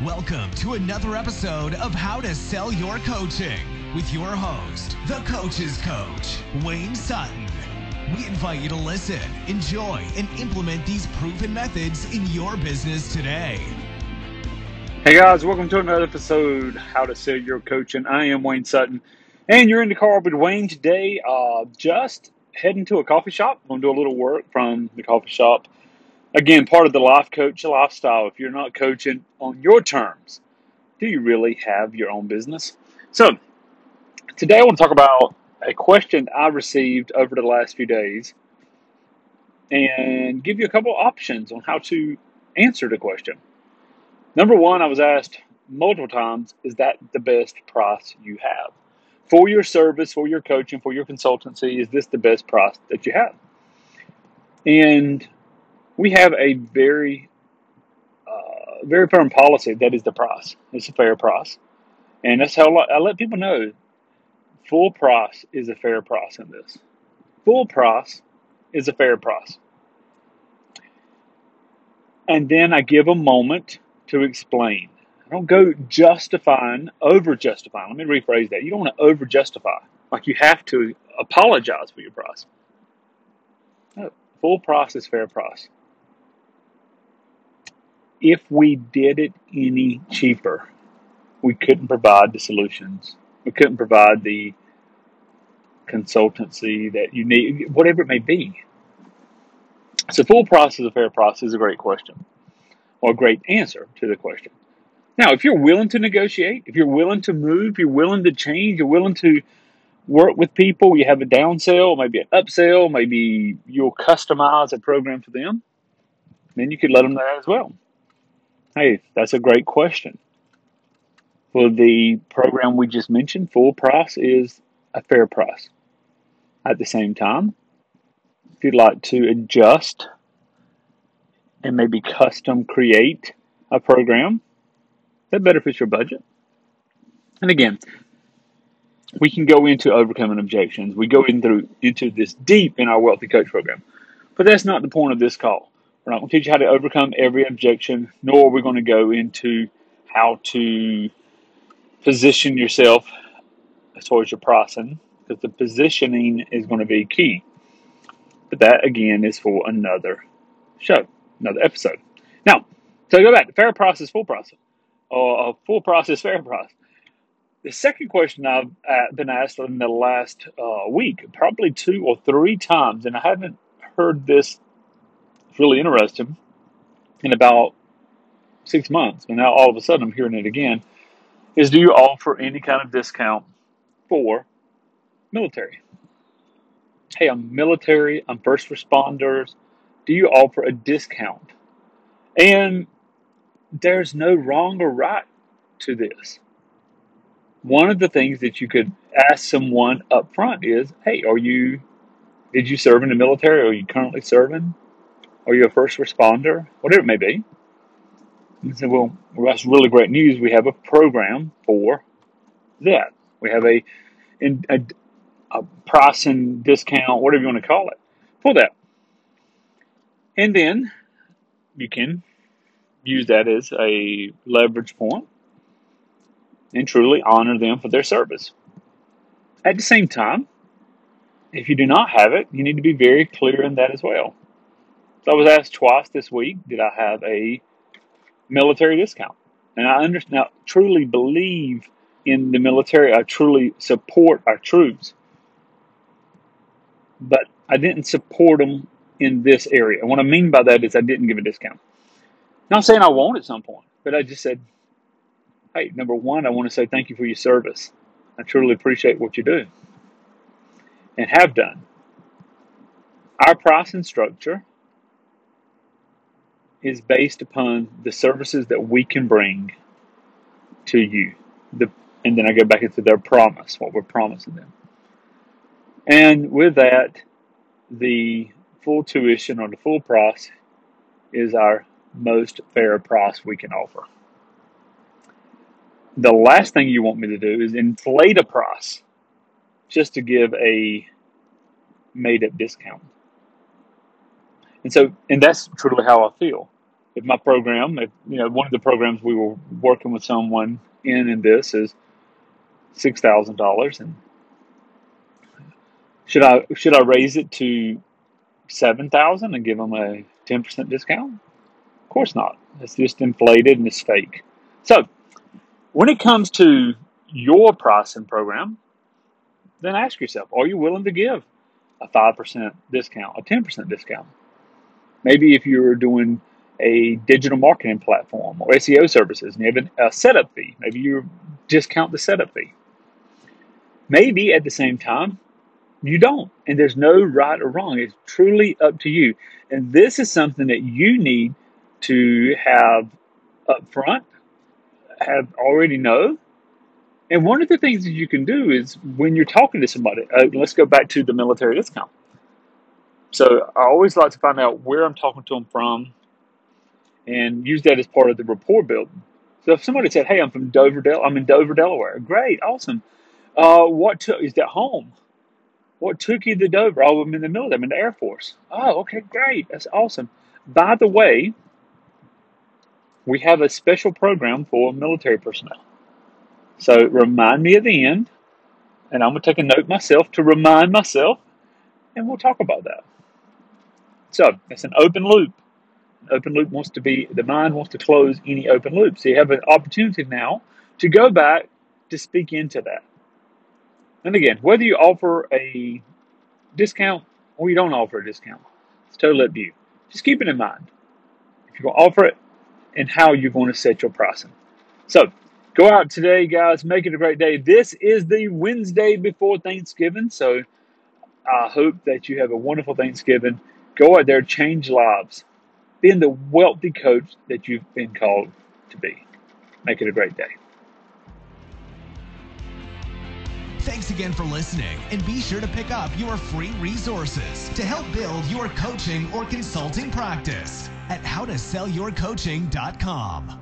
Welcome to another episode of How to Sell Your Coaching with your host, the Coach's Coach, Wayne Sutton. We invite you to listen, enjoy, and implement these proven methods in your business today. Hey guys, welcome to another episode How to Sell Your Coaching. I am Wayne Sutton, and you're in the car with Wayne today. Uh, just heading to a coffee shop. I'm gonna do a little work from the coffee shop. Again, part of the life coach lifestyle. If you're not coaching on your terms, do you really have your own business? So today I want to talk about a question I received over the last few days and give you a couple options on how to answer the question. Number one, I was asked multiple times, is that the best price you have? For your service, for your coaching, for your consultancy, is this the best price that you have? And we have a very, uh, very firm policy that is the price. It's a fair price. And that's how I let people know full price is a fair price in this. Full price is a fair price. And then I give a moment to explain. I don't go justifying, over justifying. Let me rephrase that. You don't want to over justify. Like you have to apologize for your price. No, full price is fair price. If we did it any cheaper, we couldn't provide the solutions. We couldn't provide the consultancy that you need, whatever it may be. So, full price is a fair price is a great question or a great answer to the question. Now, if you're willing to negotiate, if you're willing to move, you're willing to change, you're willing to work with people, you have a downsell, maybe an upsell, maybe you'll customize a program for them, then you could let them know that as well. Hey, that's a great question. For the program we just mentioned, full price is a fair price. At the same time, if you'd like to adjust and maybe custom create a program that better fits your budget. And again, we can go into overcoming objections. We go into into this deep in our wealthy coach program. But that's not the point of this call. We're not going to teach you how to overcome every objection, nor are we going to go into how to position yourself as far as your pricing, because the positioning is going to be key. But that again is for another show another episode. Now, so go back. Fair price is full price, or uh, full price is fair price. The second question I've uh, been asked in the last uh, week, probably two or three times, and I haven't heard this. Really interesting. In about six months, and now all of a sudden I'm hearing it again. Is do you offer any kind of discount for military? Hey, I'm military. I'm first responders do you offer a discount? And there's no wrong or right to this. One of the things that you could ask someone up front is, hey, are you did you serve in the military? Are you currently serving? Are you a first responder? Whatever it may be. And say, well, that's really great news. We have a program for that. We have a, a, a pricing discount, whatever you want to call it, for that. And then you can use that as a leverage point and truly honor them for their service. At the same time, if you do not have it, you need to be very clear in that as well. I was asked twice this week, did I have a military discount? And I understand, now, truly believe in the military. I truly support our troops. But I didn't support them in this area. And what I mean by that is I didn't give a discount. Not saying I won't at some point, but I just said, hey, number one, I want to say thank you for your service. I truly appreciate what you do and have done. Our pricing structure is based upon the services that we can bring to you. The, and then I go back into their promise, what we're promising them. And with that, the full tuition or the full price is our most fair price we can offer. The last thing you want me to do is inflate a price just to give a made up discount. And so, and that's truly how I feel. If my program, if, you know, one of the programs we were working with someone in in this is six thousand dollars, and should I should I raise it to seven thousand and give them a ten percent discount? Of course not. It's just inflated and it's fake. So when it comes to your pricing program, then ask yourself: Are you willing to give a five percent discount, a ten percent discount? Maybe if you're doing a digital marketing platform or SEO services and you have a setup fee, maybe you discount the setup fee. Maybe at the same time, you don't. And there's no right or wrong. It's truly up to you. And this is something that you need to have up front, have already know. And one of the things that you can do is when you're talking to somebody, uh, let's go back to the military discount. So I always like to find out where I'm talking to them from and use that as part of the rapport building. So if somebody said, "Hey, I'm from Dover, Del- I'm in Dover, Delaware," great, awesome. Uh, what took is that home? What took you to Dover? Oh, I'm in the military. I'm in the Air Force. Oh, okay, great. That's awesome. By the way, we have a special program for military personnel. So remind me at the end, and I'm to take a note myself to remind myself, and we'll talk about that. So it's an open loop. Open loop wants to be, the mind wants to close any open loop. So you have an opportunity now to go back to speak into that. And again, whether you offer a discount or you don't offer a discount, it's totally up to you. Just keep it in mind. If you're going to offer it and how you're going to set your pricing. So go out today, guys. Make it a great day. This is the Wednesday before Thanksgiving. So I hope that you have a wonderful Thanksgiving. Go out there, change lives. Being the wealthy coach that you've been called to be. Make it a great day. Thanks again for listening, and be sure to pick up your free resources to help build your coaching or consulting practice at howtosellyourcoaching.com.